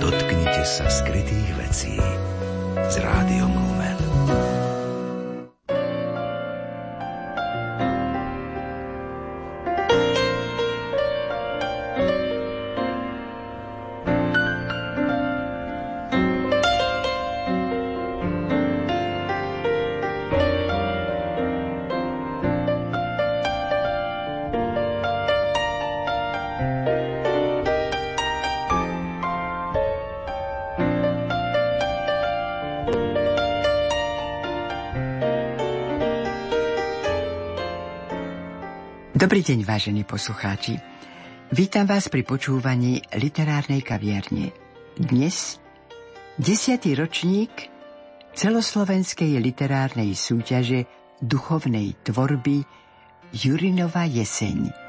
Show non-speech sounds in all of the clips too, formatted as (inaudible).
dotknite sa skrytých vecí s rádiom Lumen. Dobrý deň, vážení poslucháči. Vítam vás pri počúvaní literárnej kaviarne. Dnes desiatý ročník celoslovenskej literárnej súťaže duchovnej tvorby Jurinova jeseň.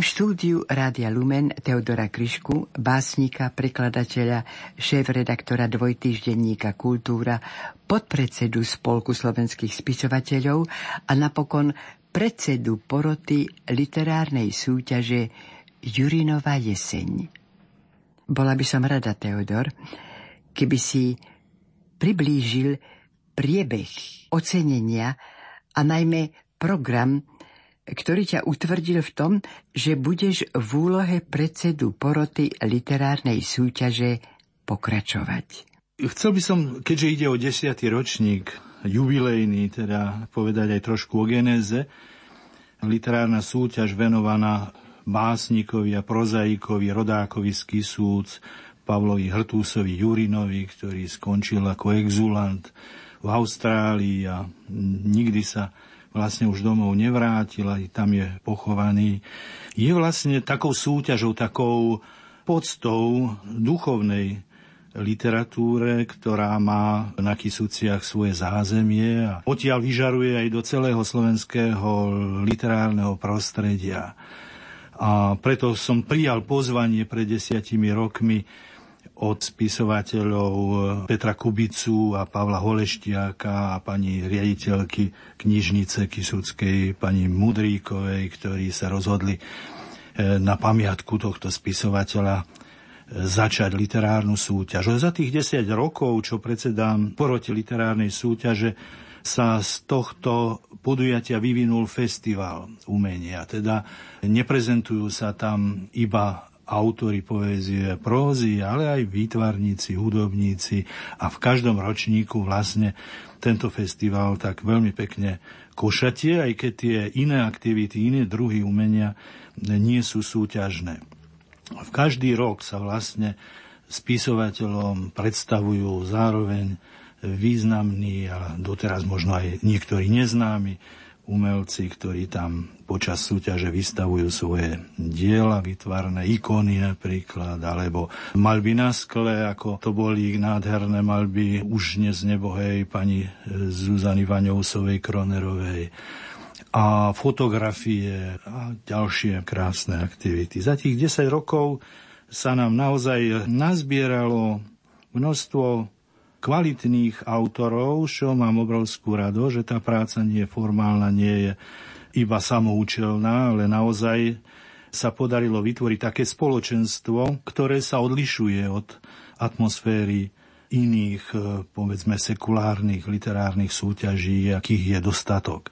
Vítam štúdiu Rádia Lumen Teodora Kryšku, básnika, prekladateľa, šéf-redaktora dvojtýždenníka Kultúra, podpredsedu Spolku slovenských spisovateľov a napokon predsedu poroty literárnej súťaže Jurinova jeseň. Bola by som rada, Teodor, keby si priblížil priebeh ocenenia a najmä program ktorý ťa utvrdil v tom, že budeš v úlohe predsedu poroty literárnej súťaže pokračovať. Chcel by som, keďže ide o desiatý ročník, jubilejný, teda povedať aj trošku o genéze, literárna súťaž venovaná básnikovi a prozaikovi, rodákovi z Kisúc, Pavlovi Hrtúsovi Jurinovi, ktorý skončil ako exulant v Austrálii a nikdy sa vlastne už domov nevrátil, aj tam je pochovaný. Je vlastne takou súťažou, takou podstou duchovnej literatúre, ktorá má na Kisúciach svoje zázemie a odtiaľ vyžaruje aj do celého slovenského literárneho prostredia. A preto som prijal pozvanie pred desiatimi rokmi od spisovateľov Petra Kubicu a Pavla Holeštiaka a pani riaditeľky knižnice Kisúckej pani Mudríkovej, ktorí sa rozhodli e, na pamiatku tohto spisovateľa e, začať literárnu súťaž. Za tých 10 rokov, čo predsedám poroti literárnej súťaže, sa z tohto podujatia vyvinul festival umenia. Teda neprezentujú sa tam iba autori poézie, prózy, ale aj výtvarníci, hudobníci a v každom ročníku vlastne tento festival tak veľmi pekne košatie, aj keď tie iné aktivity, iné druhy umenia nie sú súťažné. V každý rok sa vlastne spisovateľom predstavujú zároveň významní a doteraz možno aj niektorí neznámi umelci, ktorí tam počas súťaže vystavujú svoje diela, vytvarné ikony napríklad, alebo malby na skle, ako to boli nádherné malby už dnes nebohej pani Zuzany Vaňousovej Kronerovej a fotografie a ďalšie krásne aktivity. Za tých 10 rokov sa nám naozaj nazbieralo množstvo kvalitných autorov, čo mám obrovskú rado, že tá práca nie je formálna, nie je iba samoučelná, ale naozaj sa podarilo vytvoriť také spoločenstvo, ktoré sa odlišuje od atmosféry iných, e, povedzme, sekulárnych literárnych súťaží, akých je dostatok.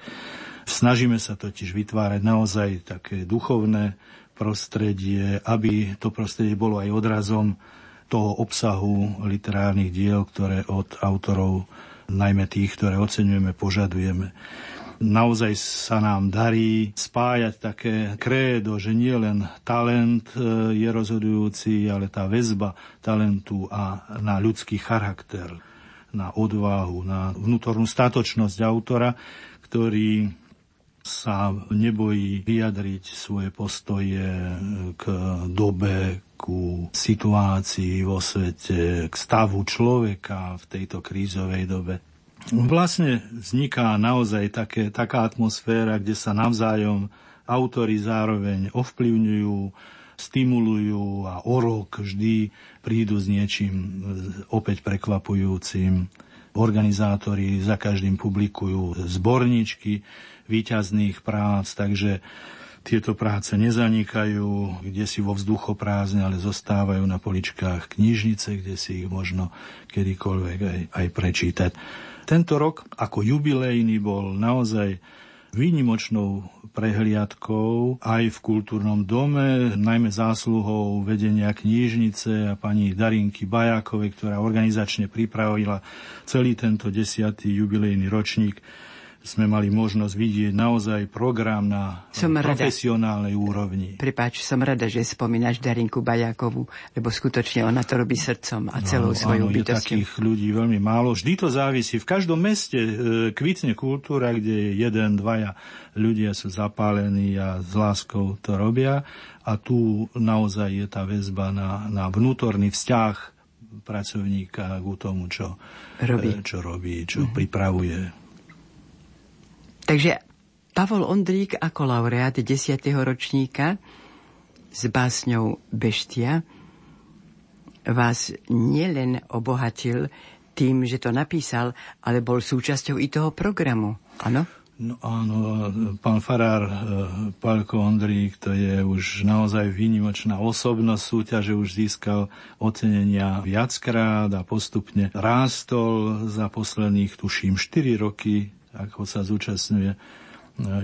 Snažíme sa totiž vytvárať naozaj také duchovné prostredie, aby to prostredie bolo aj odrazom toho obsahu literárnych diel, ktoré od autorov, najmä tých, ktoré oceňujeme, požadujeme. Naozaj sa nám darí spájať také krédo, že nie len talent e, je rozhodujúci, ale tá väzba talentu a na ľudský charakter, na odvahu, na vnútornú statočnosť autora, ktorý sa nebojí vyjadriť svoje postoje k dobe, ku situácii vo svete, k stavu človeka v tejto krízovej dobe. Vlastne vzniká naozaj také, taká atmosféra, kde sa navzájom autory zároveň ovplyvňujú, stimulujú a o rok vždy prídu s niečím e, opäť prekvapujúcim. Organizátori za každým publikujú zborničky výťazných prác, takže tieto práce nezanikajú kde si vo vzduchoprázdne, ale zostávajú na poličkách knižnice, kde si ich možno kedykoľvek aj, aj prečítať. Tento rok ako jubilejný bol naozaj výnimočnou prehliadkou aj v kultúrnom dome, najmä zásluhou vedenia knižnice a pani Darinky Bajákovej, ktorá organizačne pripravila celý tento desiatý jubilejný ročník sme mali možnosť vidieť naozaj program na som profesionálnej rada. úrovni. Prepáč, som rada, že spomínaš Darinku Bajakovu, lebo skutočne ona to robí srdcom a celou no, svojou áno, bytosťou. Takých ľudí veľmi málo. Vždy to závisí. V každom meste e, kvitne kultúra, kde jeden, dvaja ľudia sú zapálení a s láskou to robia. A tu naozaj je tá väzba na, na vnútorný vzťah pracovníka k tomu, čo robí, e, čo, robí, čo mm-hmm. pripravuje. Takže Pavol Ondrík ako laureát 10. ročníka s básňou Beštia vás nielen obohatil tým, že to napísal, ale bol súčasťou i toho programu. Áno? No áno, pán farár eh, Palko Ondrík, to je už naozaj výnimočná osobnosť súťaže, už získal ocenenia viackrát a postupne rástol za posledných, tuším, 4 roky ako sa zúčastňuje e,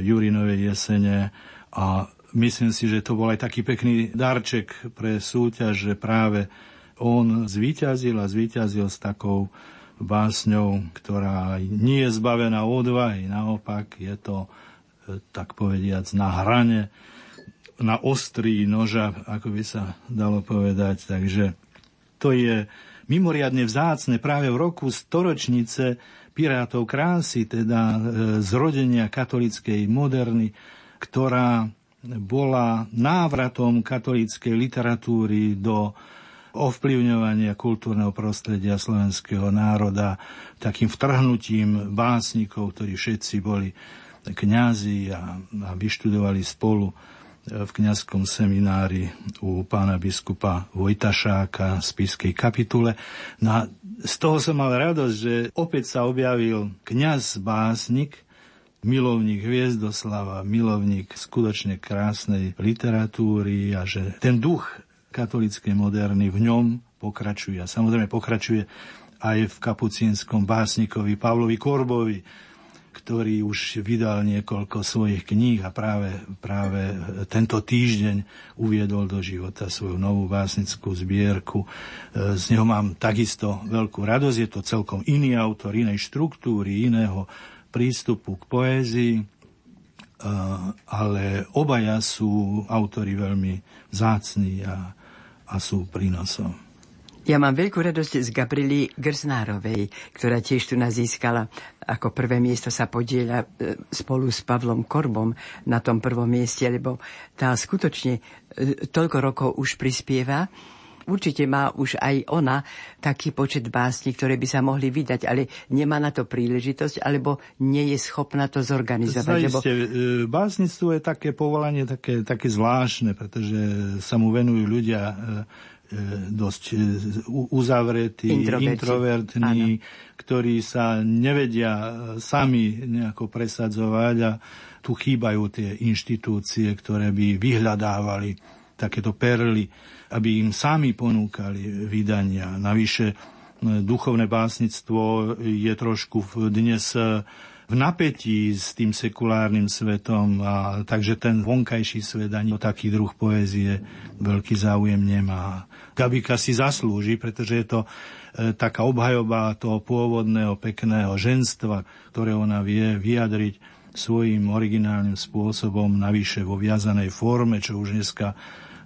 Jurinovej jesene a myslím si, že to bol aj taký pekný darček pre súťaž, že práve on zvíťazil a zvíťazil s takou básňou, ktorá nie je zbavená odvahy, naopak je to, e, tak povediac, na hrane, na ostrý noža, ako by sa dalo povedať. Takže to je mimoriadne vzácne práve v roku storočnice pirátov krásy, teda e, zrodenia katolickej moderny, ktorá bola návratom katolíckej literatúry do ovplyvňovania kultúrneho prostredia slovenského národa, takým vtrhnutím básnikov, ktorí všetci boli kňazi a, a vyštudovali spolu v kňazskom seminári u pána biskupa Vojtašáka z Pískej kapitule. No a z toho som mal radosť, že opäť sa objavil kňaz básnik, milovník Hviezdoslava, milovník skutočne krásnej literatúry a že ten duch katolíckej moderny v ňom pokračuje. A samozrejme pokračuje aj v kapucínskom básnikovi Pavlovi Korbovi, ktorý už vydal niekoľko svojich kníh a práve, práve tento týždeň uviedol do života svoju novú básnickú zbierku. E, z neho mám takisto veľkú radosť. Je to celkom iný autor, inej štruktúry, iného prístupu k poézii, e, ale obaja sú autori veľmi zácní a, a sú prínosom. Ja mám veľkú radosť z Gabriely Grznárovej, ktorá tiež tu nás získala ako prvé miesto sa podieľa e, spolu s Pavlom Korbom na tom prvom mieste, lebo tá skutočne e, toľko rokov už prispieva. Určite má už aj ona taký počet básní, ktoré by sa mohli vydať, ale nemá na to príležitosť, alebo nie je schopná to zorganizovať. Zaiste, lebo... E, básnictvo je také povolanie také, také zvláštne, pretože sa mu venujú ľudia dosť e, uzavretí, introvertní, introvertní ktorí sa nevedia e, sami nejako presadzovať a tu chýbajú tie inštitúcie, ktoré by vyhľadávali takéto perly, aby im sami ponúkali vydania. Navyše duchovné básnictvo je trošku dnes v napätí s tým sekulárnym svetom, a, takže ten vonkajší svet ani o taký druh poézie veľký záujem nemá. Gabika si zaslúži, pretože je to e, taká obhajoba toho pôvodného pekného ženstva, ktoré ona vie vyjadriť svojím originálnym spôsobom, navyše vo viazanej forme, čo už dneska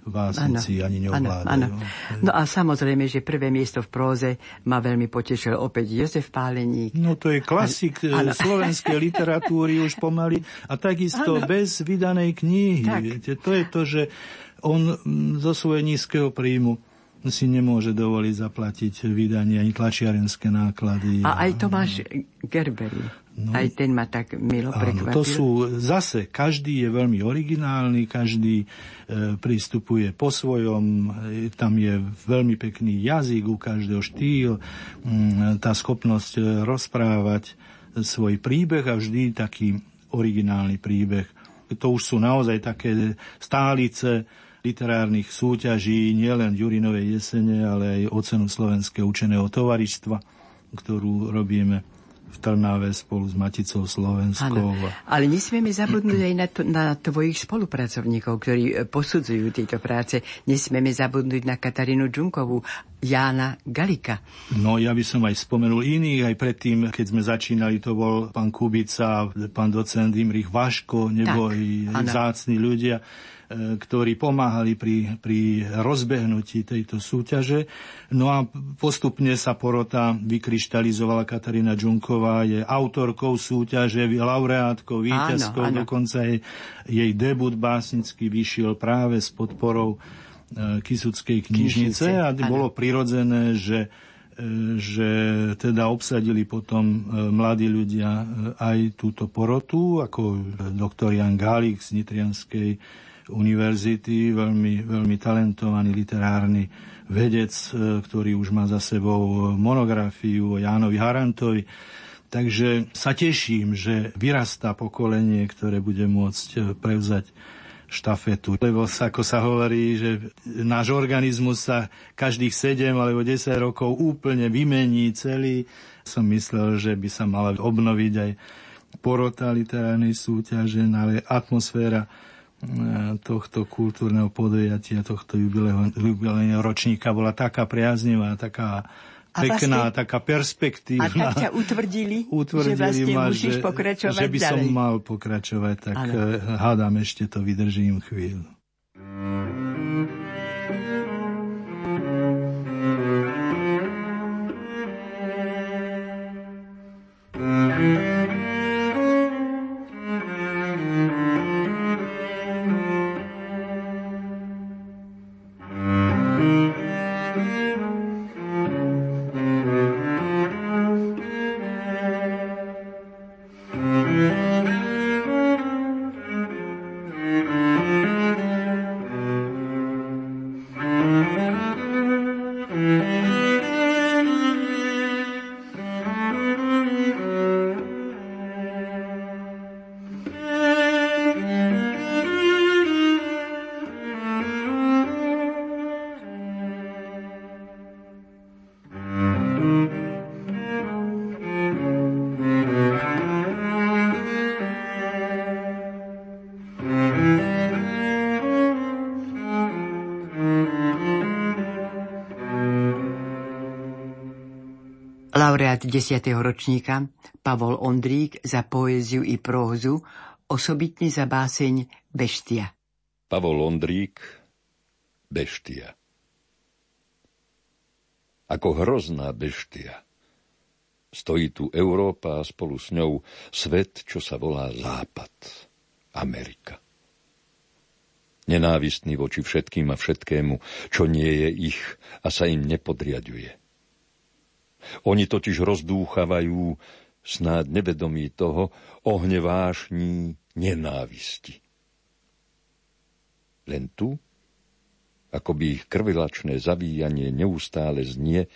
básnici ani neovládajú. Ano, ano. No a samozrejme, že prvé miesto v próze ma veľmi potešil opäť Jozef Páleník. No to je klasik ano. slovenskej (laughs) literatúry už pomaly a takisto ano. bez vydanej knihy. Tak. Viete, to je to, že on zo svojho nízkeho príjmu si nemôže dovoliť zaplatiť vydanie ani tlačiarenské náklady. A aj Tomáš Gerberi. No, Aj ten ma tak milo prekvapil. to sú zase, každý je veľmi originálny, každý e, pristupuje po svojom, e, tam je veľmi pekný jazyk u každého štýl, m, tá schopnosť e, rozprávať svoj príbeh a vždy taký originálny príbeh. To už sú naozaj také stálice literárnych súťaží, nielen Jurinovej jesene, ale aj o cenu Slovenského učeného tovaristva, ktorú robíme v Trnave spolu s Maticou Slovenskou. Ano, ale nesmieme zabudnúť aj na, to, na tvojich spolupracovníkov, ktorí e, posudzujú tieto práce. Nesmieme zabudnúť na Katarínu Džunkovú, Jána Galika. No ja by som aj spomenul iných, aj predtým, keď sme začínali, to bol pán Kubica, pán docent Imrich Vaško, nebo tak, i zácni ľudia ktorí pomáhali pri, pri rozbehnutí tejto súťaže. No a postupne sa porota vykryštalizovala. Katarína Džunková je autorkou súťaže, laureátkou, víťazkou, áno, áno. dokonca jej, jej debut básnický vyšiel práve s podporou e, Kisuckej knižnice Knižnice, a bolo prirodzené, že e, že teda obsadili potom mladí ľudia aj túto porotu, ako doktor Jan Gálik z Nitrianskej univerzity, veľmi, veľmi talentovaný literárny vedec, e, ktorý už má za sebou monografiu o Jánovi Harantovi. Takže sa teším, že vyrastá pokolenie, ktoré bude môcť e, prevzať štafetu. Lebo ako sa hovorí, že náš organizmus sa každých 7 alebo 10 rokov úplne vymení celý. Som myslel, že by sa mala obnoviť aj porota literárnej súťaže, no ale atmosféra E, tohto kultúrneho podujatia, tohto jubilejného ročníka bola taká priaznivá, taká a pekná, vlastne, taká perspektívna. A tak ťa utvrdili, utvrdili že vlastne ma, musíš pokračovať že by ďalej. som mal pokračovať, tak ano. E, hádam, ešte to vydržím chvíľu. Laureát 10. ročníka Pavol Ondrík za poéziu i prózu, osobitne za báseň Beštia. Pavol Ondrík, Beštia. Ako hrozná beštia. Stojí tu Európa a spolu s ňou svet, čo sa volá Západ, Amerika. Nenávistný voči všetkým a všetkému, čo nie je ich a sa im nepodriaduje oni totiž rozdúchavajú, snáď nevedomí toho, ohne vášní nenávisti. Len tu, ako by ich krvilačné zavíjanie neustále znie,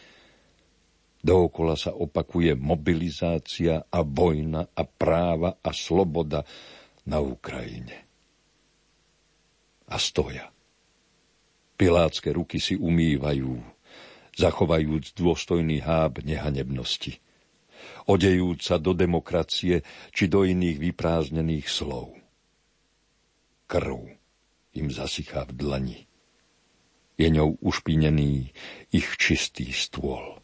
dookola sa opakuje mobilizácia a vojna a práva a sloboda na Ukrajine. A stoja. Pilátske ruky si umývajú zachovajúc dôstojný háb nehanebnosti. Odejúc sa do demokracie či do iných vyprázdnených slov. Krv im zasychá v dlani. Je ňou ušpinený ich čistý stôl.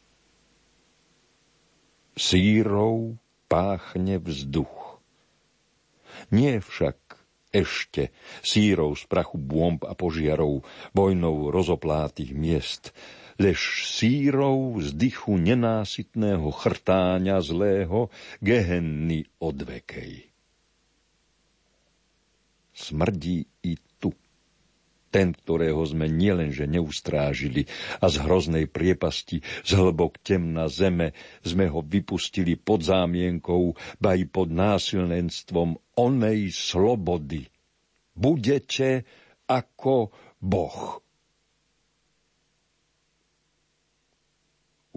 Sírov páchne vzduch. Nie však ešte sírov z prachu bomb a požiarov, vojnou rozoplátých miest, lež sírov z dychu nenásytného chrtáňa zlého gehenny odvekej. Smrdí i tu, ten, ktorého sme nielenže neustrážili a z hroznej priepasti, z hlbok temna zeme sme ho vypustili pod zámienkou, ba i pod násilnenstvom onej slobody. Budete ako Boh.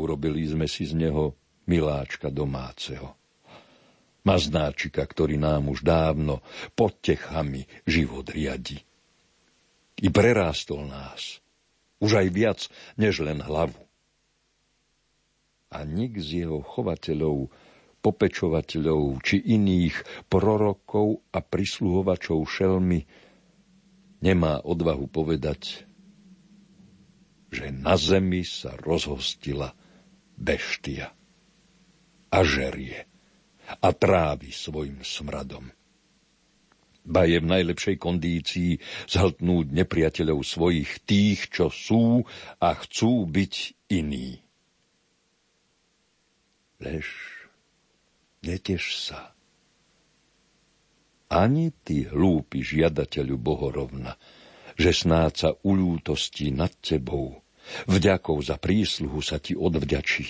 Urobili sme si z neho miláčka domáceho. Maznáčika, ktorý nám už dávno pod techami život riadi i prerástol nás. Už aj viac, než len hlavu. A nik z jeho chovateľov, popečovateľov či iných prorokov a prisluhovačov šelmy nemá odvahu povedať, že na zemi sa rozhostila beštia a žerie a trávi svojim smradom ba je v najlepšej kondícii zhltnúť nepriateľov svojich tých, čo sú a chcú byť iní. Lež, neteš sa. Ani ty, hlúpi žiadateľu Bohorovna, že snáď sa uľútosti nad tebou, vďakov za prísluhu sa ti odvďačí.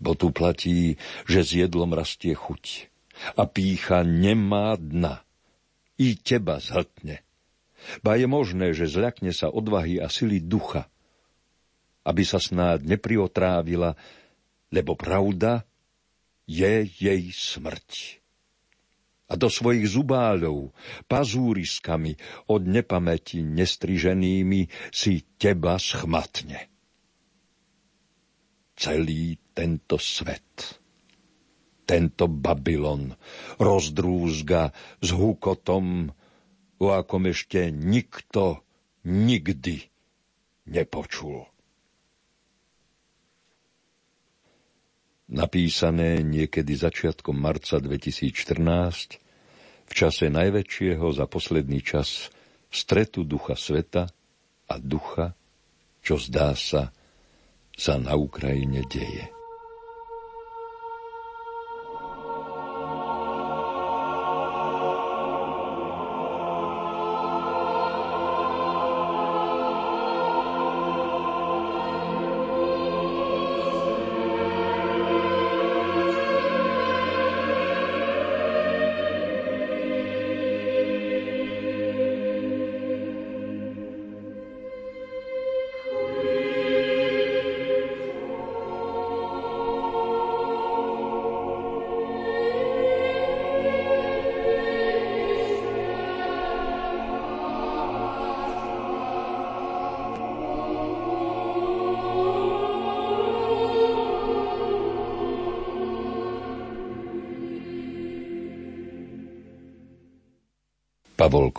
Bo tu platí, že s jedlom rastie chuť, a pícha nemá dna. I teba zhltne. Ba je možné, že zľakne sa odvahy a sily ducha, aby sa snáď nepriotrávila, lebo pravda je jej smrť. A do svojich zubáľov, pazúriskami od nepamäti nestriženými si teba schmatne. Celý tento svet tento Babylon rozdrúzga s hukotom, o akom ešte nikto nikdy nepočul. Napísané niekedy začiatkom marca 2014 v čase najväčšieho za posledný čas stretu ducha sveta a ducha, čo zdá sa, sa na Ukrajine deje.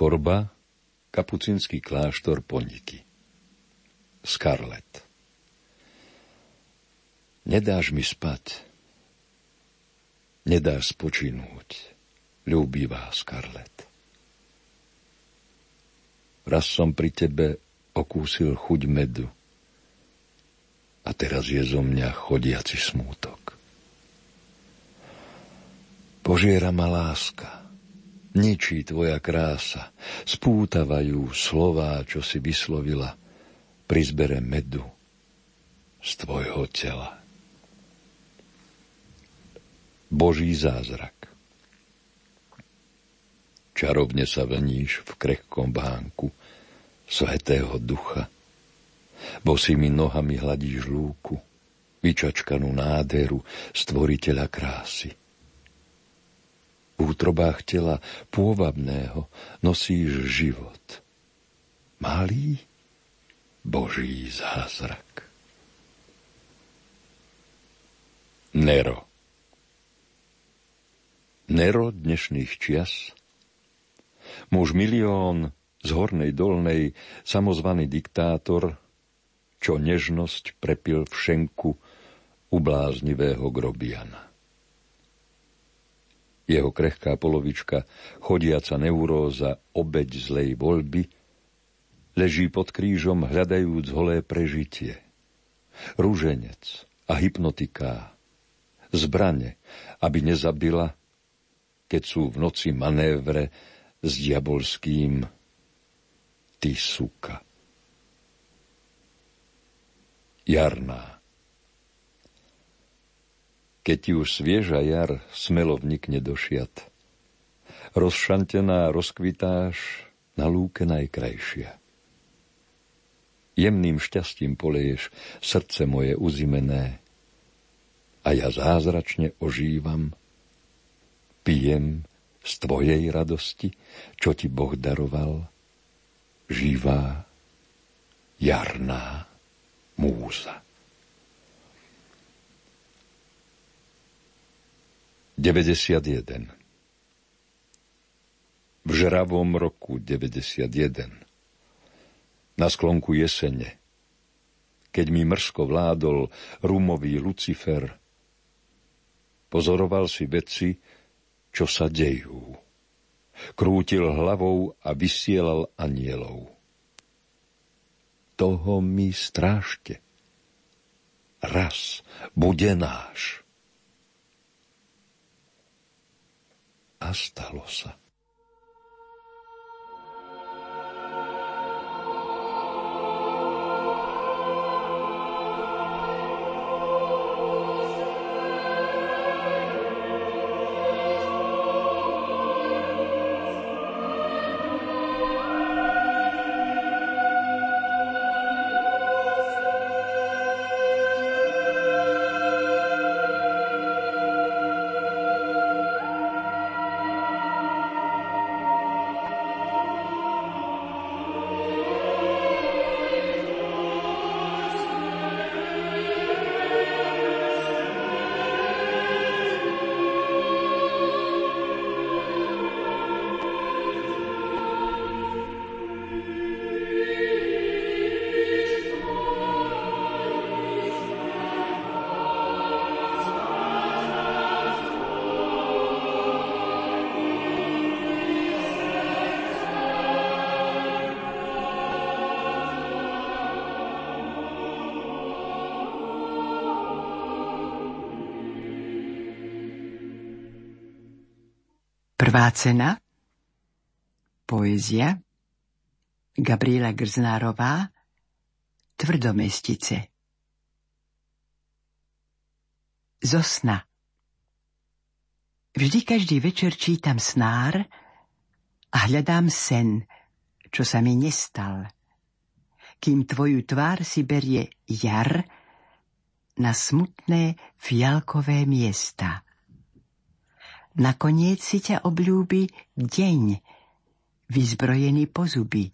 Korba, kapucinský kláštor Poniky. Scarlett. Nedáš mi spať, nedáš spočinúť, ľúbivá Scarlett. Raz som pri tebe okúsil chuť medu a teraz je zo mňa chodiaci smútok. Požiera ma láska, ničí tvoja krása, spútavajú slová, čo si vyslovila pri zbere medu z tvojho tela. Boží zázrak. Čarovne sa vlníš v krehkom bánku Svetého Ducha. Bosými nohami hladíš lúku, vyčačkanú náderu stvoriteľa krásy útrobách tela pôvabného nosíš život. Malý Boží zázrak. Nero Nero dnešných čias, muž milión z hornej dolnej, samozvaný diktátor, čo nežnosť prepil v šenku u bláznivého grobiana. Jeho krehká polovička, chodiaca neuróza, obeď zlej voľby, leží pod krížom hľadajúc holé prežitie. Rúženec a hypnotiká, zbrane, aby nezabila, keď sú v noci manévre s diabolským ty suka. Jarná Keď ti už svieža jar smelo vnikne do šiat, rozšantená rozkvitáš na lúke najkrajšia. Jemným šťastím poleješ srdce moje uzimené a ja zázračne ožívam, pijem z tvojej radosti, čo ti Boh daroval, živá, jarná múza. 91. V žravom roku 91. Na sklonku jesene, keď mi mrsko vládol rumový Lucifer, pozoroval si veci, čo sa dejú. Krútil hlavou a vysielal anielov. Toho mi strážte. Raz bude náš. A stalo sa. Prvá cena Poézia Gabriela Grznárová Tvrdomestice Zosna Vždy každý večer čítam snár a hľadám sen, čo sa mi nestal. Kým tvoju tvár si berie jar na smutné fialkové miesta – Nakoniec si ťa obľúbi deň, vyzbrojený po zuby.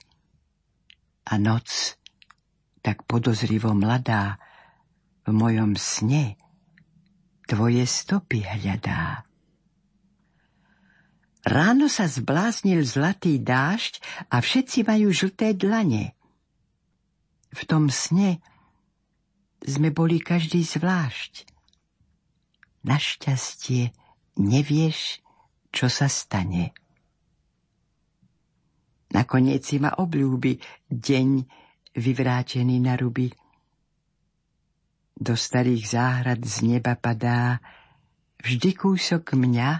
A noc, tak podozrivo mladá, v mojom sne tvoje stopy hľadá. Ráno sa zbláznil zlatý dážď a všetci majú žlté dlane. V tom sne sme boli každý zvlášť. Našťastie nevieš, čo sa stane. Nakoniec si ma obľúbi deň vyvrátený na ruby. Do starých záhrad z neba padá vždy kúsok mňa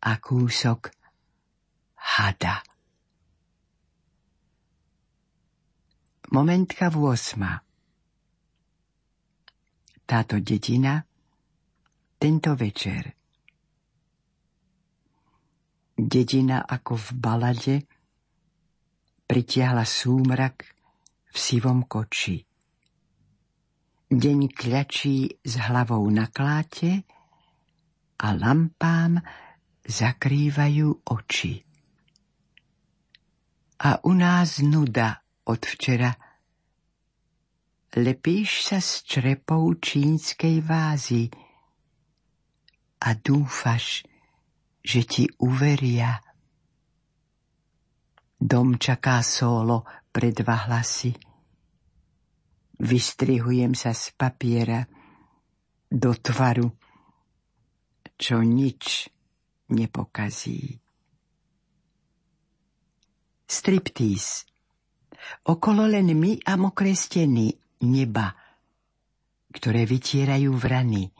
a kúsok hada. Momentka v osma. Táto dedina tento večer Dedina ako v balade pritiahla súmrak v sivom koči. Deň kľačí s hlavou na kláte a lampám zakrývajú oči. A u nás nuda od včera. Lepíš sa s črepou čínskej vázy a dúfaš, že ti uveria. Dom čaká solo pre dva hlasy. Vystrihujem sa z papiera do tvaru, čo nič nepokazí. Striptís. Okolo len my a mokré steny neba, ktoré vytierajú vrany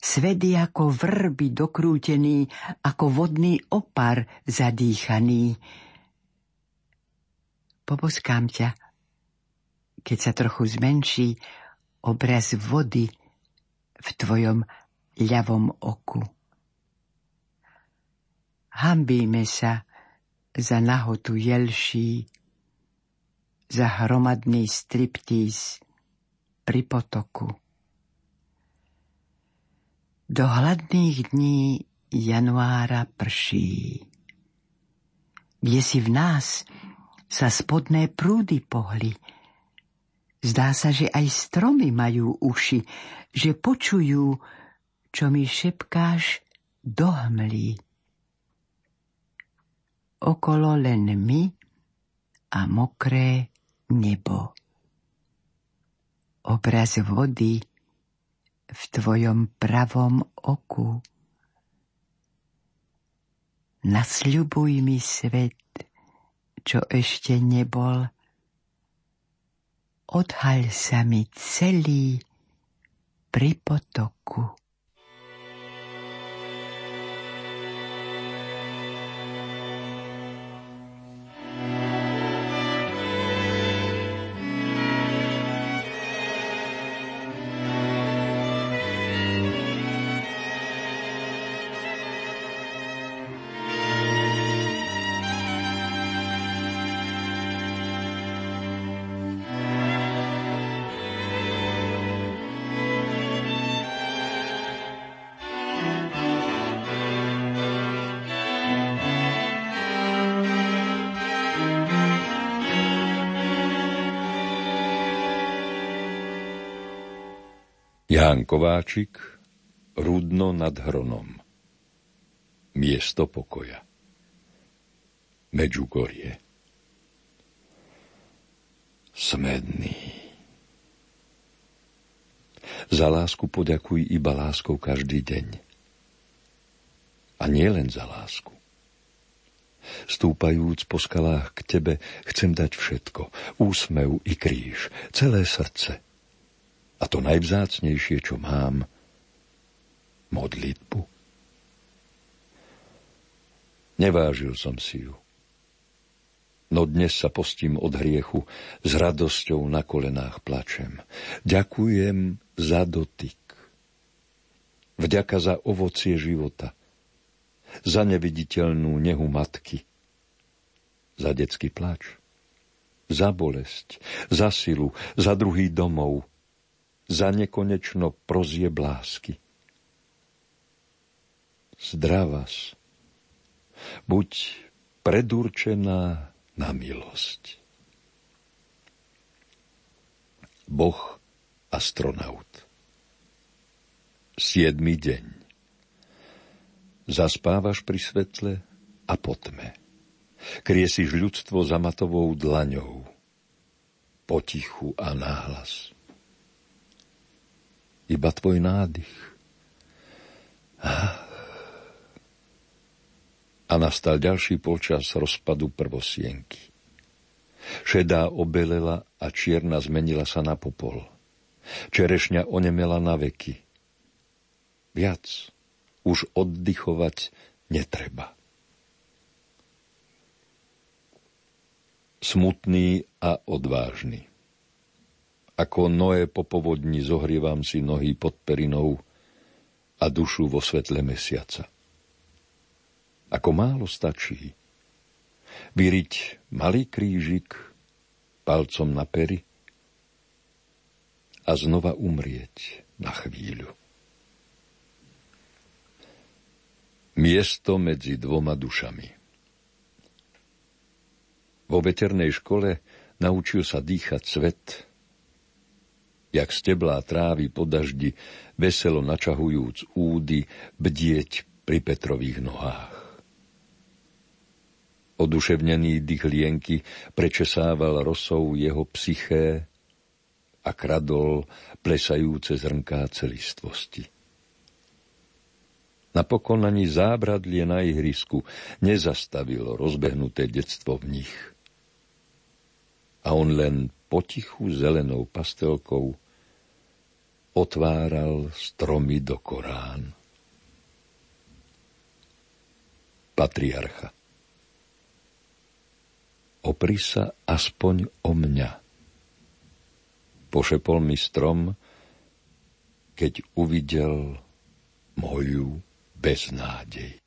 Svet ako vrby dokrútený, ako vodný opar zadýchaný. Poboskám ťa, keď sa trochu zmenší obraz vody v tvojom ľavom oku. Hambíme sa za nahotu jelší, za hromadný striptíz pri potoku. Do hladných dní januára prší, kde si v nás sa spodné prúdy pohli. Zdá sa, že aj stromy majú uši, že počujú, čo mi šepkáš do hmlí. Okolo len my a mokré nebo. Obraz vody v tvojom pravom oku. Nasľubuj mi svet, čo ešte nebol. Odhaľ sa mi celý pri potoku. Ján Kováčik, Rudno nad Hronom. Miesto pokoja. Medžugorie. Smedný. Za lásku poďakuj iba láskou každý deň. A nie len za lásku. Stúpajúc po skalách k tebe, chcem dať všetko. Úsmev i kríž, celé srdce – a to najvzácnejšie, čo mám, modlitbu. Nevážil som si ju. No dnes sa postím od hriechu, s radosťou na kolenách plačem. Ďakujem za dotyk. Vďaka za ovocie života. Za neviditeľnú nehu matky. Za detský plač. Za bolesť. Za silu. Za druhý domov za nekonečno prozie blásky. Zdravas, buď predurčená na milosť. Boh astronaut. Siedmy deň. Zaspávaš pri svetle a potme. Kriesiš ľudstvo za matovou dlaňou. Potichu a náhlas iba tvoj nádych. A nastal ďalší polčas rozpadu prvosienky. Šedá obelela a čierna zmenila sa na popol. Čerešňa onemela na veky. Viac už oddychovať netreba. Smutný a odvážny. Ako Noé po povodni zohrievam si nohy pod perinou a dušu vo svetle mesiaca. Ako málo stačí vyriť malý krížik palcom na pery a znova umrieť na chvíľu. Miesto medzi dvoma dušami. Vo veternej škole naučil sa dýchať svet, jak steblá trávy po daždi, veselo načahujúc údy, bdieť pri Petrových nohách. Oduševnený dých lienky prečesával rosou jeho psyché a kradol plesajúce zrnká celistvosti. Napokon ani zábradlie na ihrisku nezastavilo rozbehnuté detstvo v nich. A on len potichu zelenou pastelkou otváral stromy do Korán. Patriarcha opri sa aspoň o mňa. Pošepol mi strom, keď uvidel moju beznádej.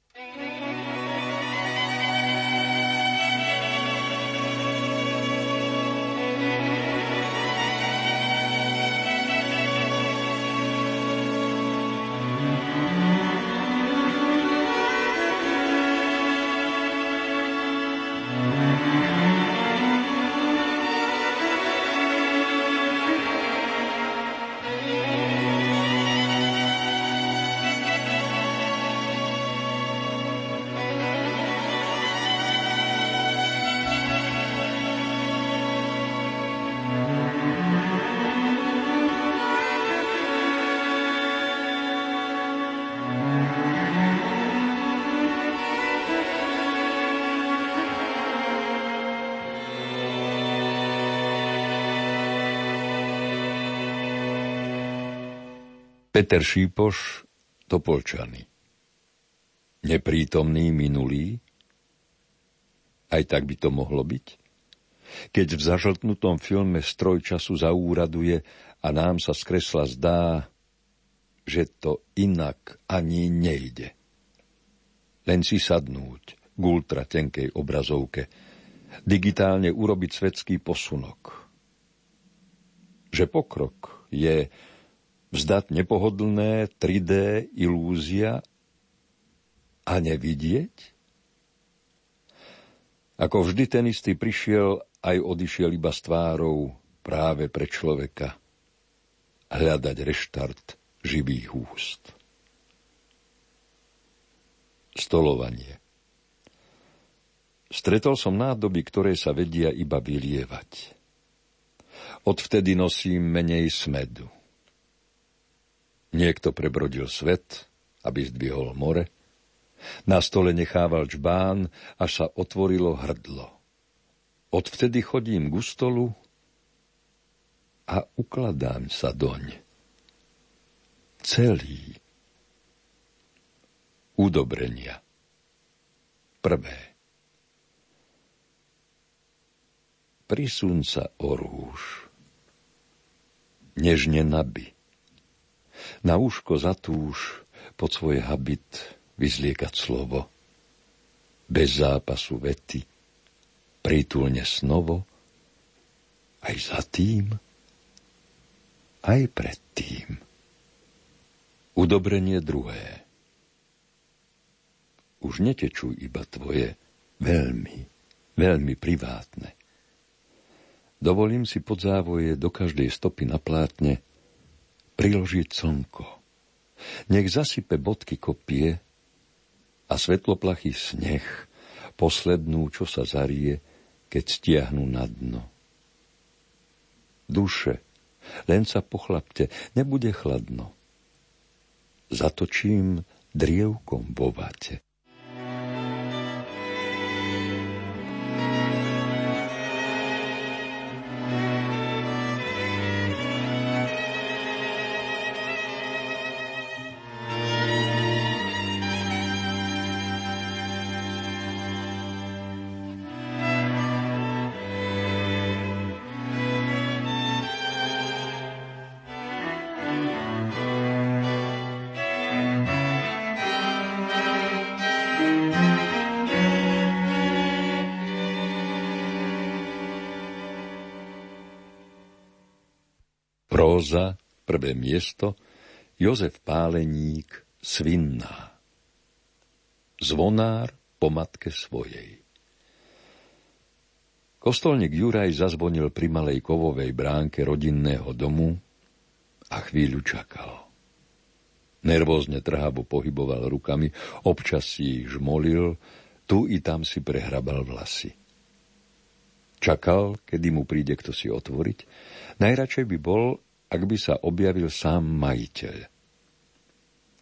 Peter Šípoš, Topolčany. Neprítomný minulý? Aj tak by to mohlo byť? Keď v zažltnutom filme stroj času zaúraduje a nám sa skresla zdá, že to inak ani nejde. Len si sadnúť k ultra tenkej obrazovke, digitálne urobiť svetský posunok. Že pokrok je vzdať nepohodlné 3D ilúzia a nevidieť? Ako vždy ten istý prišiel, aj odišiel iba s tvárou práve pre človeka hľadať reštart živých úst. Stolovanie Stretol som nádoby, ktoré sa vedia iba vylievať. Odvtedy nosím menej smedu. Niekto prebrodil svet, aby zdvihol more. Na stole nechával čbán, až sa otvorilo hrdlo. Odvtedy chodím k stolu a ukladám sa doň. Celý. Udobrenia. Prvé. Prisun sa o rúž. Nežne nabi na úško zatúž pod svoj habit vyzliekať slovo. Bez zápasu vety, prítulne snovo, aj za tým, aj predtým. Udobrenie druhé. Už netečú iba tvoje veľmi, veľmi privátne. Dovolím si pod závoje do každej stopy na plátne priložiť slnko. Nech zasype bodky kopie a svetloplachý sneh, poslednú, čo sa zarie, keď stiahnu na dno. Duše, len sa pochlapte, nebude chladno. Zatočím drievkom vo. Próza, prvé miesto, Jozef Páleník, Svinná. Zvonár po matke svojej. Kostolník Juraj zazvonil pri malej kovovej bránke rodinného domu a chvíľu čakal. Nervózne trhavo pohyboval rukami, občas si ich žmolil, tu i tam si prehrabal vlasy. Čakal, kedy mu príde kto si otvoriť. Najradšej by bol, ak by sa objavil sám majiteľ.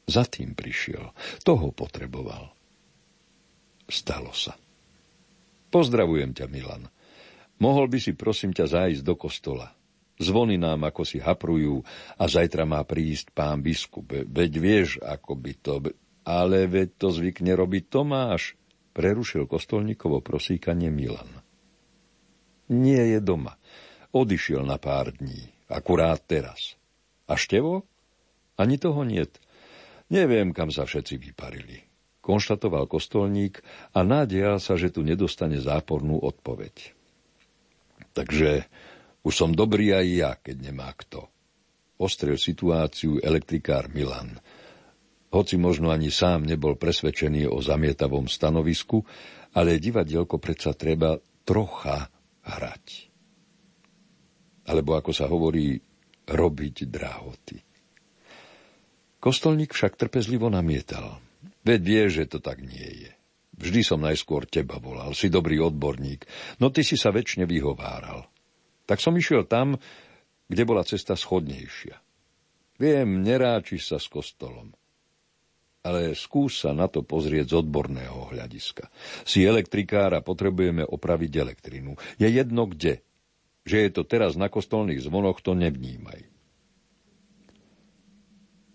Za tým prišiel. Toho potreboval. Stalo sa. Pozdravujem ťa, Milan. Mohol by si prosím ťa zájsť do kostola. Zvony nám, ako si haprujú a zajtra má prísť pán biskup. Veď vieš, ako by to... Ale veď to zvykne robiť Tomáš, prerušil kostolníkovo prosíkanie Milan. Nie je doma. Odišiel na pár dní, akurát teraz. A Števo? Ani toho niet. Neviem, kam sa všetci vyparili. Konštatoval kostolník a nádejal sa, že tu nedostane zápornú odpoveď. Takže už som dobrý aj ja, keď nemá kto. Ostrel situáciu elektrikár Milan. Hoci možno ani sám nebol presvedčený o zamietavom stanovisku, ale divadielko predsa treba trocha hrať. Alebo ako sa hovorí, robiť drahoty. Kostolník však trpezlivo namietal. Veď vie, že to tak nie je. Vždy som najskôr teba volal, si dobrý odborník, no ty si sa väčšine vyhováral. Tak som išiel tam, kde bola cesta schodnejšia. Viem, neráčiš sa s kostolom. Ale skús sa na to pozrieť z odborného hľadiska. Si elektrikár a potrebujeme opraviť elektrinu. Je jedno kde. Že je to teraz na kostolných zvonoch, to nevnímaj.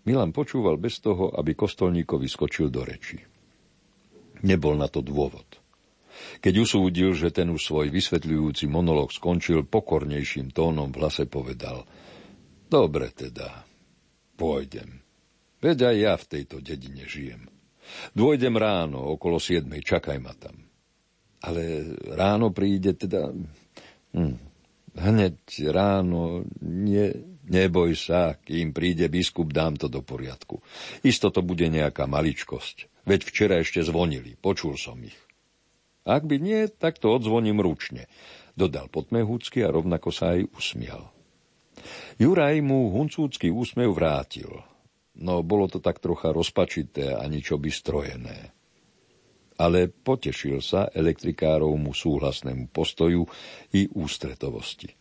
Milan počúval bez toho, aby kostolníkovi skočil do reči. Nebol na to dôvod. Keď usúdil, že ten už svoj vysvetľujúci monolog skončil, pokornejším tónom v hlase povedal Dobre teda, pôjdem. Veď aj ja v tejto dedine žijem. Dôjdem ráno, okolo siedmej, čakaj ma tam. Ale ráno príde teda... Hm, hneď ráno, nie, neboj sa, kým príde biskup, dám to do poriadku. Isto to bude nejaká maličkosť. Veď včera ešte zvonili, počul som ich. Ak by nie, tak to odzvoním ručne, dodal Potmehúcky a rovnako sa aj usmial. Juraj mu huncúcky úsmev vrátil, no bolo to tak trocha rozpačité a ničo by strojené ale potešil sa elektrikárovmu súhlasnému postoju i ústretovosti.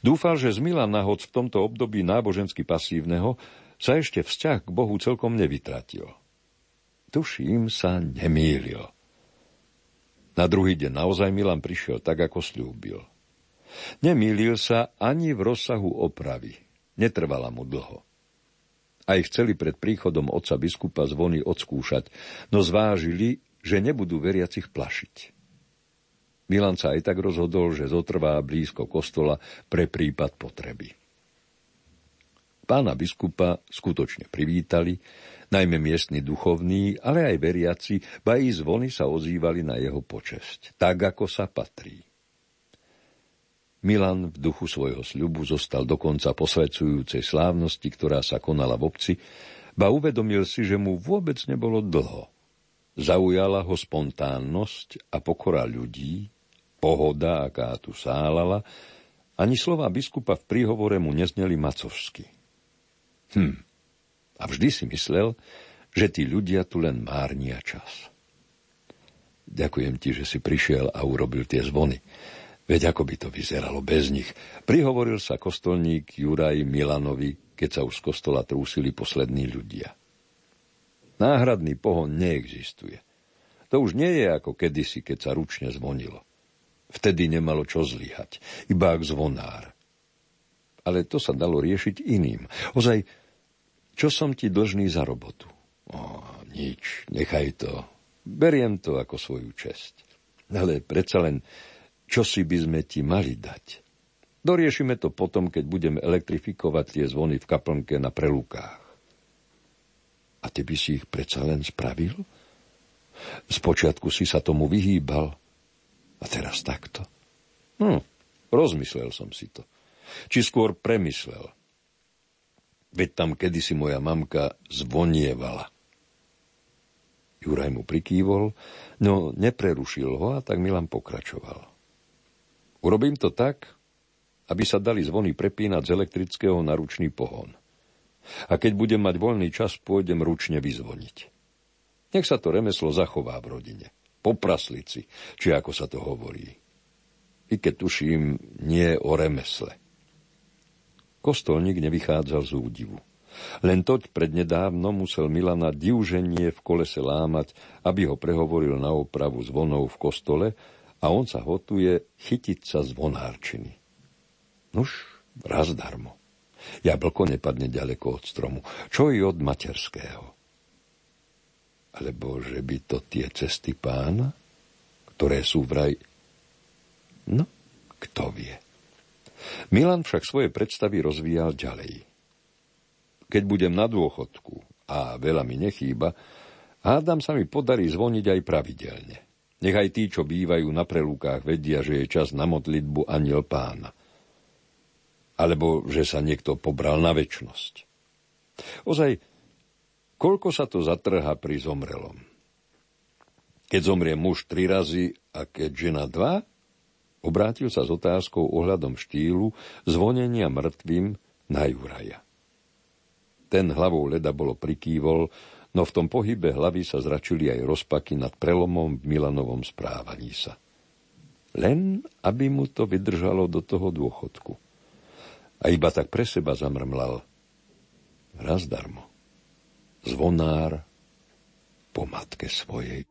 Dúfal, že z Milana, hoc v tomto období nábožensky pasívneho, sa ešte vzťah k Bohu celkom nevytratil. Tuším sa nemýlil. Na druhý deň naozaj Milan prišiel tak, ako slúbil. Nemýlil sa ani v rozsahu opravy. Netrvala mu dlho. Aj chceli pred príchodom otca biskupa zvony odskúšať, no zvážili, že nebudú veriacich plašiť. Milan sa aj tak rozhodol, že zotrvá blízko kostola pre prípad potreby. Pána biskupa skutočne privítali, najmä miestni duchovní, ale aj veriaci, ba i zvony sa ozývali na jeho počesť, tak ako sa patrí. Milan v duchu svojho sľubu zostal dokonca posvedcujúcej slávnosti, ktorá sa konala v obci, ba uvedomil si, že mu vôbec nebolo dlho – Zaujala ho spontánnosť a pokora ľudí, pohoda, aká tu sálala, ani slova biskupa v príhovore mu nezneli macovsky. Hm. A vždy si myslel, že tí ľudia tu len márnia čas. Ďakujem ti, že si prišiel a urobil tie zvony. Veď ako by to vyzeralo bez nich. Prihovoril sa kostolník Juraj Milanovi, keď sa už z kostola trúsili poslední ľudia. Náhradný pohon neexistuje. To už nie je ako kedysi, keď sa ručne zvonilo. Vtedy nemalo čo zlyhať, iba ak zvonár. Ale to sa dalo riešiť iným. Ozaj, čo som ti dlžný za robotu? O, nič, nechaj to. Beriem to ako svoju česť. Ale predsa len, čo si by sme ti mali dať? Doriešime to potom, keď budeme elektrifikovať tie zvony v kaplnke na prelúkách. A ty by si ich predsa len spravil? Spočiatku si sa tomu vyhýbal. A teraz takto. Hm, rozmyslel som si to. Či skôr premyslel. Veď tam kedysi moja mamka zvonievala. Juraj mu prikývol, no neprerušil ho a tak Milan pokračoval. Urobím to tak, aby sa dali zvony prepínať z elektrického na ručný pohon – a keď budem mať voľný čas, pôjdem ručne vyzvoniť. Nech sa to remeslo zachová v rodine. Po praslici, či ako sa to hovorí. I keď tuším, nie o remesle. Kostolník nevychádzal z údivu. Len toť prednedávno musel Milana divženie v kolese lámať, aby ho prehovoril na opravu zvonov v kostole a on sa hotuje chytiť sa zvonárčiny. Nuž, raz darmo. Jablko nepadne ďaleko od stromu. Čo i od materského? Alebo že by to tie cesty pána, ktoré sú vraj... No, Kto vie? Milan však svoje predstavy rozvíjal ďalej. Keď budem na dôchodku a veľa mi nechýba, hádam sa mi podarí zvoniť aj pravidelne. Nechaj tí, čo bývajú na prelúkách, vedia, že je čas na modlitbu aniel pána. Alebo že sa niekto pobral na väčnosť. Ozaj, koľko sa to zatrhá pri zomrelom? Keď zomrie muž tri razy a keď žena dva, obrátil sa s otázkou ohľadom štýlu zvonenia mŕtvým na Juraja. Ten hlavou leda bolo prikývol, no v tom pohybe hlavy sa zračili aj rozpaky nad prelomom v Milanovom správaní sa. Len, aby mu to vydržalo do toho dôchodku. A iba tak pre seba zamrmlal. Raz darmo. Zvonár po matke svojej.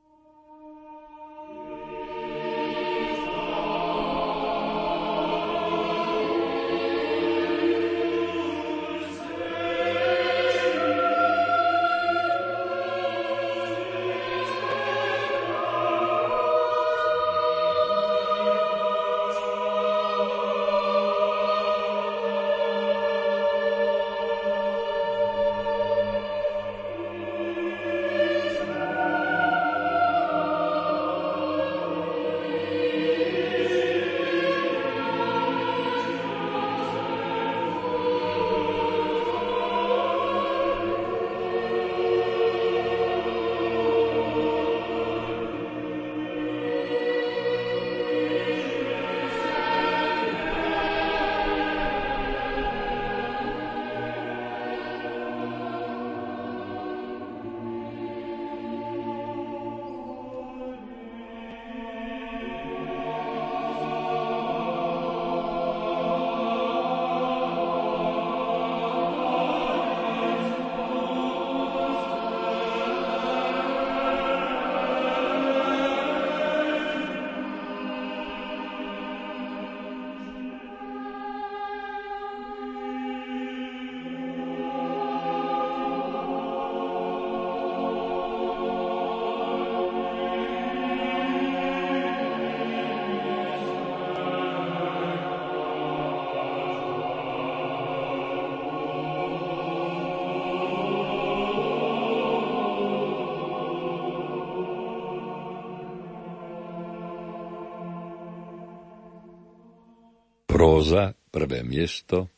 Próza, prvé miesto,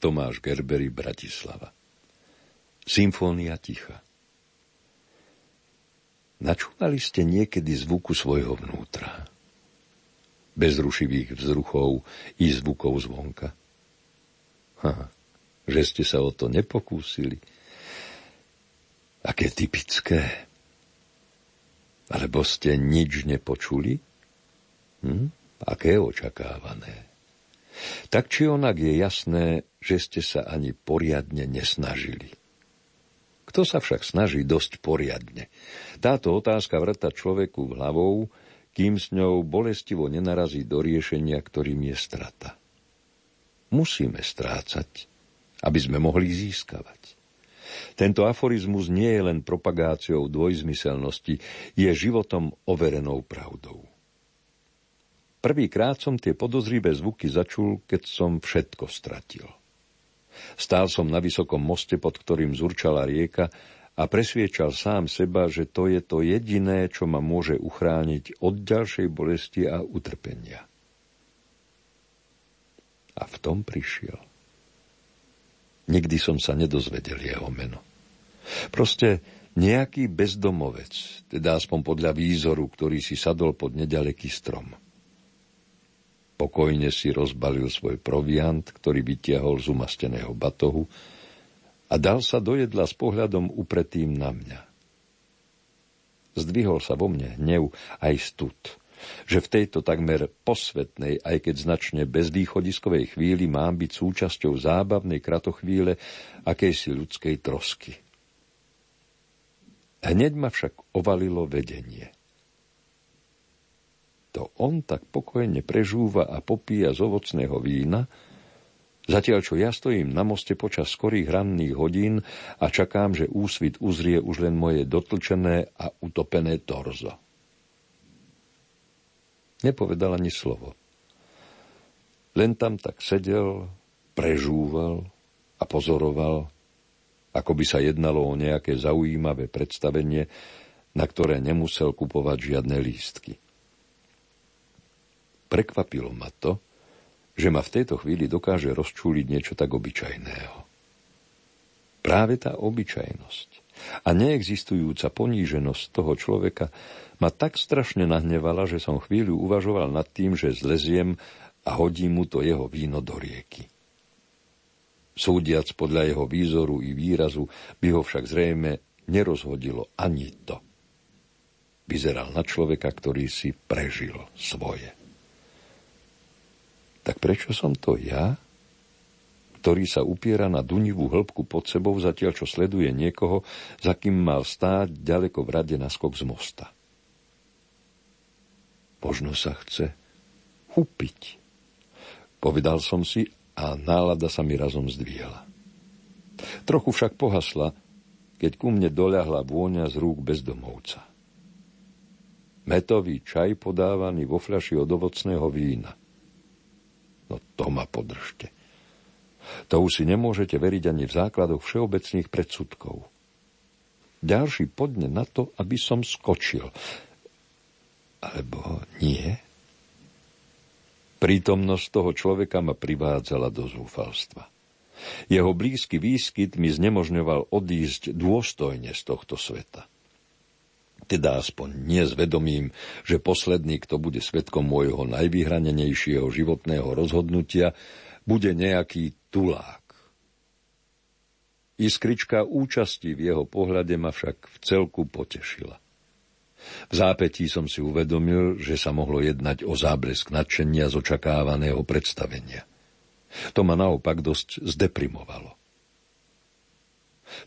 Tomáš Gerbery, Bratislava. Symfónia ticha. Načúvali ste niekedy zvuku svojho vnútra? Bez rušivých vzruchov i zvukov zvonka? Ha, že ste sa o to nepokúsili? Aké typické? Alebo ste nič nepočuli? Hm? Aké očakávané? Tak či onak je jasné, že ste sa ani poriadne nesnažili. Kto sa však snaží dosť poriadne? Táto otázka vrta človeku hlavou, kým s ňou bolestivo nenarazí do riešenia, ktorým je strata. Musíme strácať, aby sme mohli získavať. Tento aforizmus nie je len propagáciou dvojzmyselnosti, je životom overenou pravdou. Prvýkrát som tie podozrivé zvuky začul, keď som všetko stratil. Stál som na vysokom moste, pod ktorým zurčala rieka a presviečal sám seba, že to je to jediné, čo ma môže uchrániť od ďalšej bolesti a utrpenia. A v tom prišiel. Nikdy som sa nedozvedel jeho meno. Proste nejaký bezdomovec, teda aspoň podľa výzoru, ktorý si sadol pod nedaleký strom. Pokojne si rozbalil svoj proviant, ktorý vytiahol z umasteného batohu a dal sa do jedla s pohľadom upretým na mňa. Zdvihol sa vo mne hnev aj stud, že v tejto takmer posvetnej, aj keď značne bezvýchodiskovej chvíli mám byť súčasťou zábavnej kratochvíle akejsi ľudskej trosky. Hneď ma však ovalilo vedenie – to on tak pokojne prežúva a popíja z ovocného vína, zatiaľ čo ja stojím na moste počas skorých ranných hodín a čakám, že úsvit uzrie už len moje dotlčené a utopené torzo. Nepovedal ani slovo. Len tam tak sedel, prežúval a pozoroval, ako by sa jednalo o nejaké zaujímavé predstavenie, na ktoré nemusel kupovať žiadne lístky. Prekvapilo ma to, že ma v tejto chvíli dokáže rozčúliť niečo tak obyčajného. Práve tá obyčajnosť a neexistujúca poníženosť toho človeka ma tak strašne nahnevala, že som chvíľu uvažoval nad tým, že zleziem a hodím mu to jeho víno do rieky. Súdiac podľa jeho výzoru i výrazu by ho však zrejme nerozhodilo ani to. Vyzeral na človeka, ktorý si prežil svoje. Tak prečo som to ja, ktorý sa upiera na dunivú hĺbku pod sebou, zatiaľ čo sleduje niekoho, za kým mal stáť ďaleko v rade na skok z mosta? Možno sa chce upiť. Povedal som si a nálada sa mi razom zdvíhala. Trochu však pohasla, keď ku mne doľahla vôňa z rúk bezdomovca. Metový čaj podávaný vo fľaši od ovocného vína. No to ma podržte. To už si nemôžete veriť ani v základoch všeobecných predsudkov. Ďalší podne na to, aby som skočil. Alebo nie? Prítomnosť toho človeka ma privádzala do zúfalstva. Jeho blízky výskyt mi znemožňoval odísť dôstojne z tohto sveta. Teda aspoň nie s že posledný, kto bude svetkom môjho najvyhranenejšieho životného rozhodnutia, bude nejaký tulák. Iskrička účasti v jeho pohľade ma však v celku potešila. V zápetí som si uvedomil, že sa mohlo jednať o záblesk nadšenia z očakávaného predstavenia. To ma naopak dosť zdeprimovalo.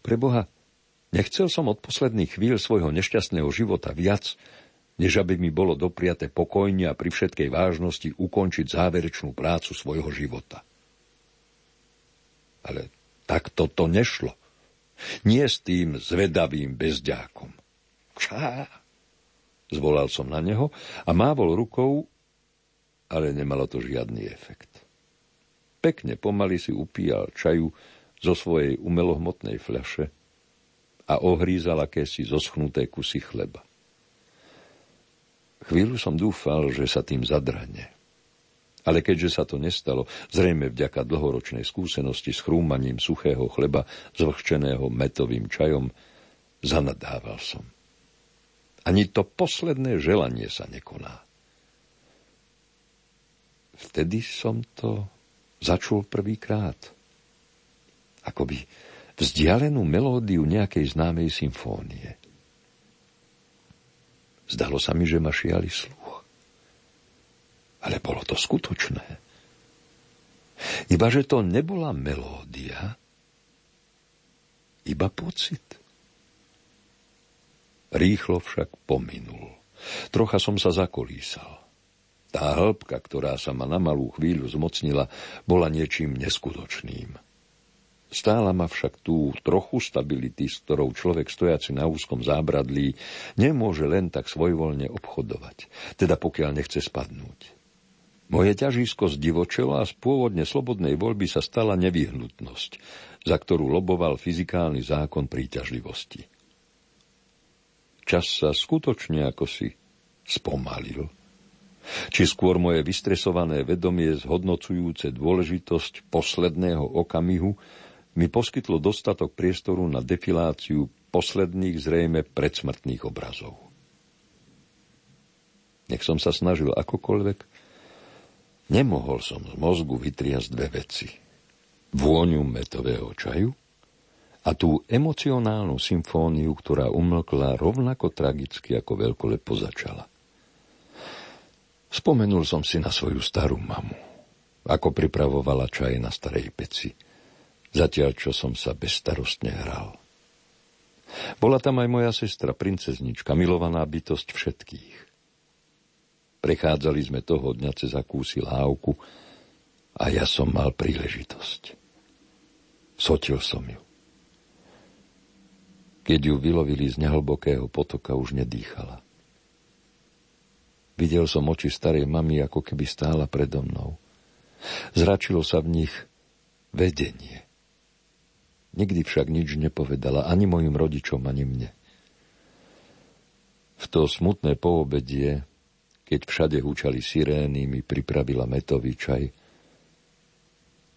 Preboha, nechcel som od posledných chvíľ svojho nešťastného života viac, než aby mi bolo dopriate pokojne a pri všetkej vážnosti ukončiť záverečnú prácu svojho života. Ale takto to nešlo. Nie s tým zvedavým bezďákom. Kšá, Zvolal som na neho a mávol rukou, ale nemalo to žiadny efekt. Pekne pomaly si upíjal čaju zo svojej umelohmotnej fľaše a ohrízal akési zoschnuté kusy chleba. Chvíľu som dúfal, že sa tým zadrhne. Ale keďže sa to nestalo, zrejme vďaka dlhoročnej skúsenosti s chrúmaním suchého chleba zvlhčeného metovým čajom, zanadával som. Ani to posledné želanie sa nekoná. Vtedy som to začul prvýkrát. Akoby vzdialenú melódiu nejakej známej symfónie. Zdalo sa mi, že ma šiali sluch. Ale bolo to skutočné. Iba, že to nebola melódia, iba pocit. Rýchlo však pominul. Trocha som sa zakolísal. Tá hĺbka, ktorá sa ma na malú chvíľu zmocnila, bola niečím neskutočným. Stála ma však tú trochu stability, s ktorou človek stojaci na úzkom zábradlí nemôže len tak svojvoľne obchodovať, teda pokiaľ nechce spadnúť. Moje ťažisko zdivočelo a z pôvodne slobodnej voľby sa stala nevyhnutnosť, za ktorú loboval fyzikálny zákon príťažlivosti. Čas sa skutočne ako si spomalil. Či skôr moje vystresované vedomie zhodnocujúce dôležitosť posledného okamihu mi poskytlo dostatok priestoru na defiláciu posledných zrejme predsmrtných obrazov. Nech som sa snažil akokoľvek, nemohol som z mozgu vytriasť dve veci. Vôňu metového čaju a tú emocionálnu symfóniu, ktorá umlkla rovnako tragicky, ako veľkolepo začala. Spomenul som si na svoju starú mamu, ako pripravovala čaj na starej peci, zatiaľ čo som sa bezstarostne hral. Bola tam aj moja sestra, princeznička, milovaná bytosť všetkých. Prechádzali sme toho dňa cez akúsi lávku a ja som mal príležitosť. Sotil som ju. Keď ju vylovili z nehlbokého potoka, už nedýchala. Videl som oči starej mamy, ako keby stála predo mnou. Zračilo sa v nich vedenie. Nikdy však nič nepovedala ani mojim rodičom, ani mne. V to smutné poobedie, keď všade húčali sirény, mi pripravila metový čaj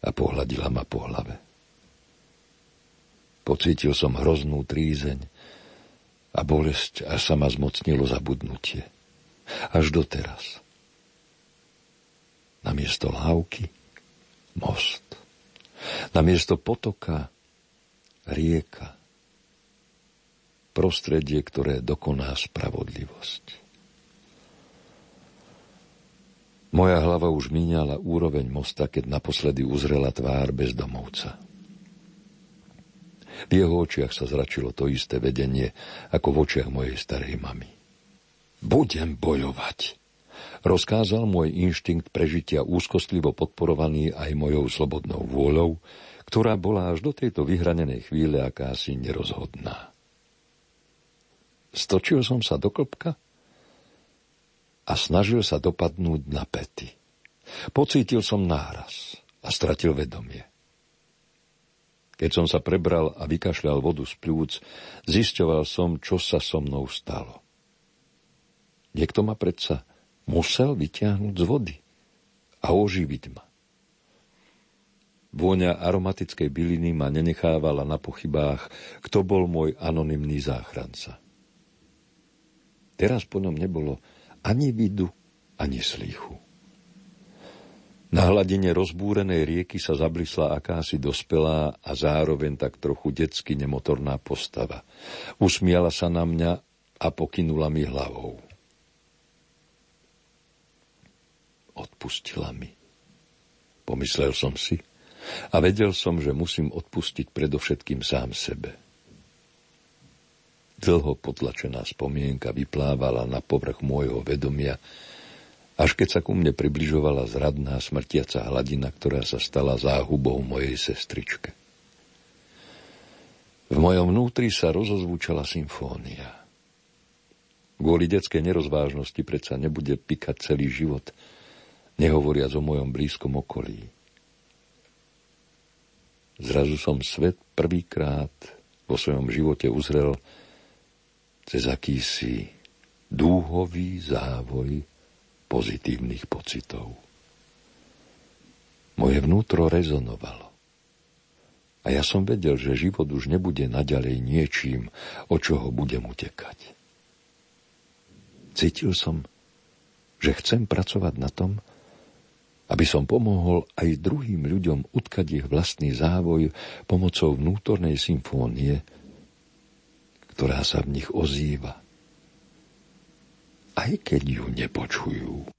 a pohľadila ma po hlave. Pocítil som hroznú trízeň a bolesť, až sa ma zmocnilo zabudnutie. Až doteraz. Na miesto lávky most. Na miesto potoka rieka prostredie, ktoré dokoná spravodlivosť. Moja hlava už míňala úroveň mosta, keď naposledy uzrela tvár bezdomovca. V jeho očiach sa zračilo to isté vedenie, ako v očiach mojej starej mamy. Budem bojovať, rozkázal môj inštinkt prežitia úzkostlivo podporovaný aj mojou slobodnou vôľou, ktorá bola až do tejto vyhranenej chvíle akási nerozhodná. Stočil som sa do klopka a snažil sa dopadnúť na pety. Pocítil som náraz a stratil vedomie. Keď som sa prebral a vykašľal vodu z plúc, zisťoval som, čo sa so mnou stalo. Niekto ma predsa musel vyťahnuť z vody a oživiť ma. Vôňa aromatickej byliny ma nenechávala na pochybách, kto bol môj anonymný záchranca. Teraz po ňom nebolo ani vidu, ani slýchu. Na hladine rozbúrenej rieky sa zablisla akási dospelá a zároveň tak trochu detsky nemotorná postava. Usmiala sa na mňa a pokynula mi hlavou. Odpustila mi. Pomyslel som si a vedel som, že musím odpustiť predovšetkým sám sebe. Dlho potlačená spomienka vyplávala na povrch môjho vedomia, až keď sa ku mne približovala zradná smrtiaca hladina, ktorá sa stala záhubou mojej sestričke. V mojom vnútri sa rozozvúčala symfónia. Kvôli detskej nerozvážnosti predsa nebude pikať celý život, nehovoriac o mojom blízkom okolí. Zrazu som svet prvýkrát vo svojom živote uzrel cez akýsi dúhový závoj pozitívnych pocitov. Moje vnútro rezonovalo. A ja som vedel, že život už nebude naďalej niečím, o čoho budem utekať. Cítil som, že chcem pracovať na tom, aby som pomohol aj druhým ľuďom utkať ich vlastný závoj pomocou vnútornej symfónie, ktorá sa v nich ozýva, aj keď ju nepočujú.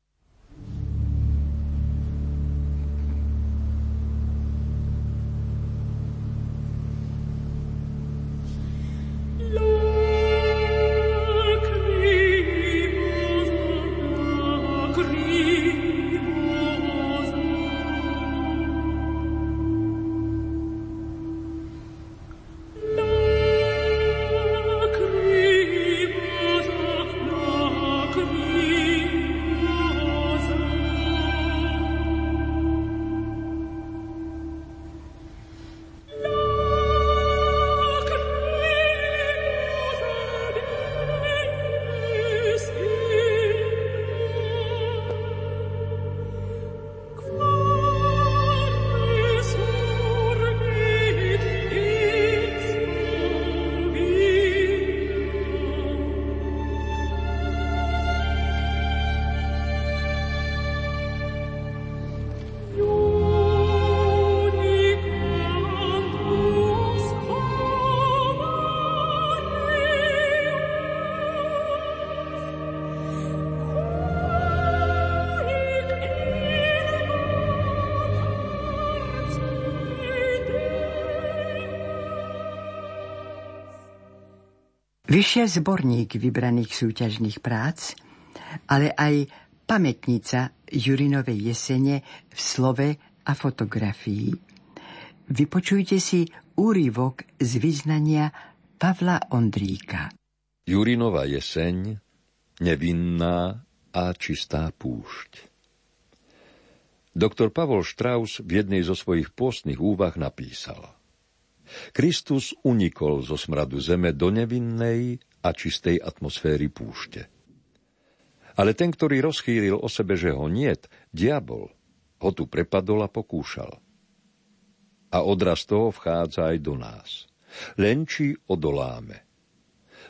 Vyšiel zborník vybraných súťažných prác, ale aj pamätnica Jurinovej jesene v slove a fotografii. Vypočujte si úryvok z vyznania Pavla Ondríka. Jurinova jeseň, nevinná a čistá púšť. Doktor Pavol Strauss v jednej zo svojich pôstnych úvah napísal Kristus unikol zo smradu zeme do nevinnej a čistej atmosféry púšte. Ale ten, ktorý rozchýril o sebe, že ho niet, diabol, ho tu prepadol a pokúšal. A odraz toho vchádza aj do nás. Len či odoláme.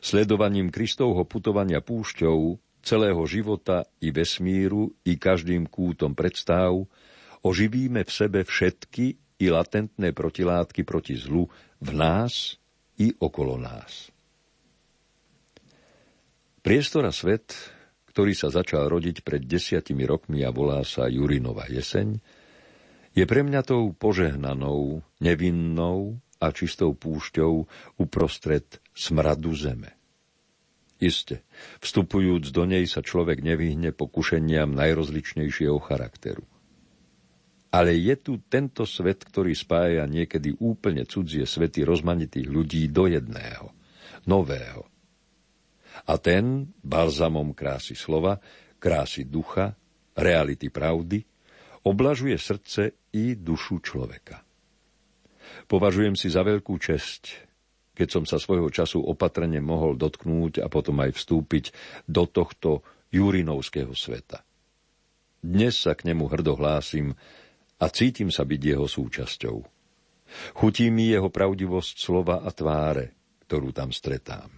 Sledovaním Kristovho putovania púšťou, celého života i vesmíru, i každým kútom predstav, oživíme v sebe všetky i latentné protilátky proti zlu v nás i okolo nás. Priestor a svet, ktorý sa začal rodiť pred desiatimi rokmi a volá sa Jurinova jeseň, je pre mňa tou požehnanou, nevinnou a čistou púšťou uprostred smradu zeme. Iste, vstupujúc do nej sa človek nevyhne pokušeniam najrozličnejšieho charakteru. Ale je tu tento svet, ktorý spája niekedy úplne cudzie svety rozmanitých ľudí do jedného, nového. A ten, balzamom krásy slova, krásy ducha, reality pravdy, oblažuje srdce i dušu človeka. Považujem si za veľkú česť, keď som sa svojho času opatrne mohol dotknúť a potom aj vstúpiť do tohto Jurinovského sveta. Dnes sa k nemu hrdo hlásim a cítim sa byť jeho súčasťou. Chutí mi jeho pravdivosť slova a tváre, ktorú tam stretám.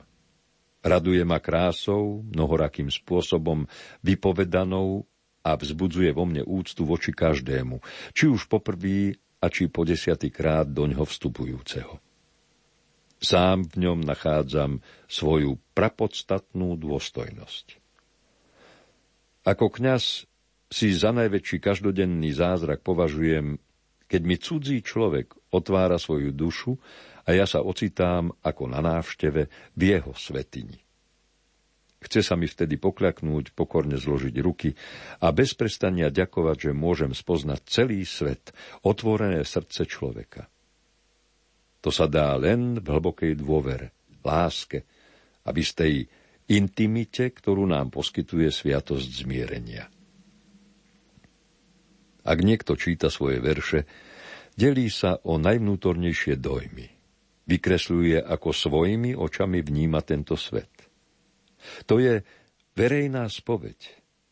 Raduje ma krásou, mnohorakým spôsobom vypovedanou a vzbudzuje vo mne úctu voči každému, či už poprvý a či po desiatý krát do ňoho vstupujúceho. Sám v ňom nachádzam svoju prapodstatnú dôstojnosť. Ako kňaz si za najväčší každodenný zázrak považujem, keď mi cudzí človek otvára svoju dušu a ja sa ocitám ako na návšteve v jeho svetini. Chce sa mi vtedy pokľaknúť, pokorne zložiť ruky a bez prestania ďakovať, že môžem spoznať celý svet, otvorené srdce človeka. To sa dá len v hlbokej dôvere, láske a v intimite, ktorú nám poskytuje sviatosť zmierenia. Ak niekto číta svoje verše, delí sa o najvnútornejšie dojmy. Vykresľuje, ako svojimi očami vníma tento svet. To je verejná spoveď,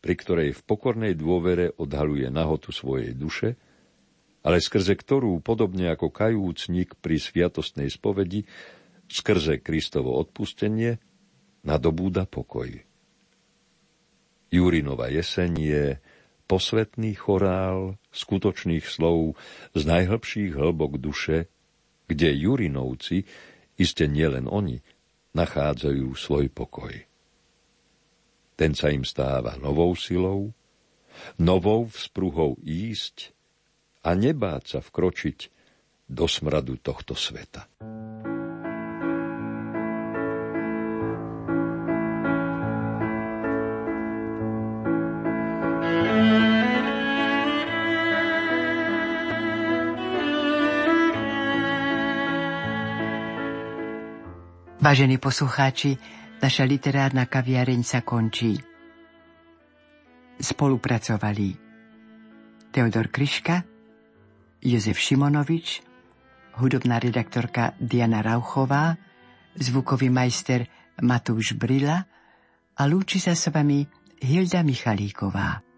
pri ktorej v pokornej dôvere odhaluje nahotu svojej duše, ale skrze ktorú, podobne ako kajúcnik pri sviatostnej spovedi, skrze Kristovo odpustenie, nadobúda pokoj. Júrinova jeseň je posvetný chorál skutočných slov z najhlbších hĺbok duše, kde Jurinovci, iste nielen oni, nachádzajú svoj pokoj. Ten sa im stáva novou silou, novou vzpruhou ísť a nebáť sa vkročiť do smradu tohto sveta. Vážení poslucháči, Naša literárna kaviareň sa končí. Spolupracovali Teodor Kryška, Jozef Šimonovič, hudobná redaktorka Diana Rauchová, zvukový majster Matúš Brila a lúči sa s vami Hilda Michalíková.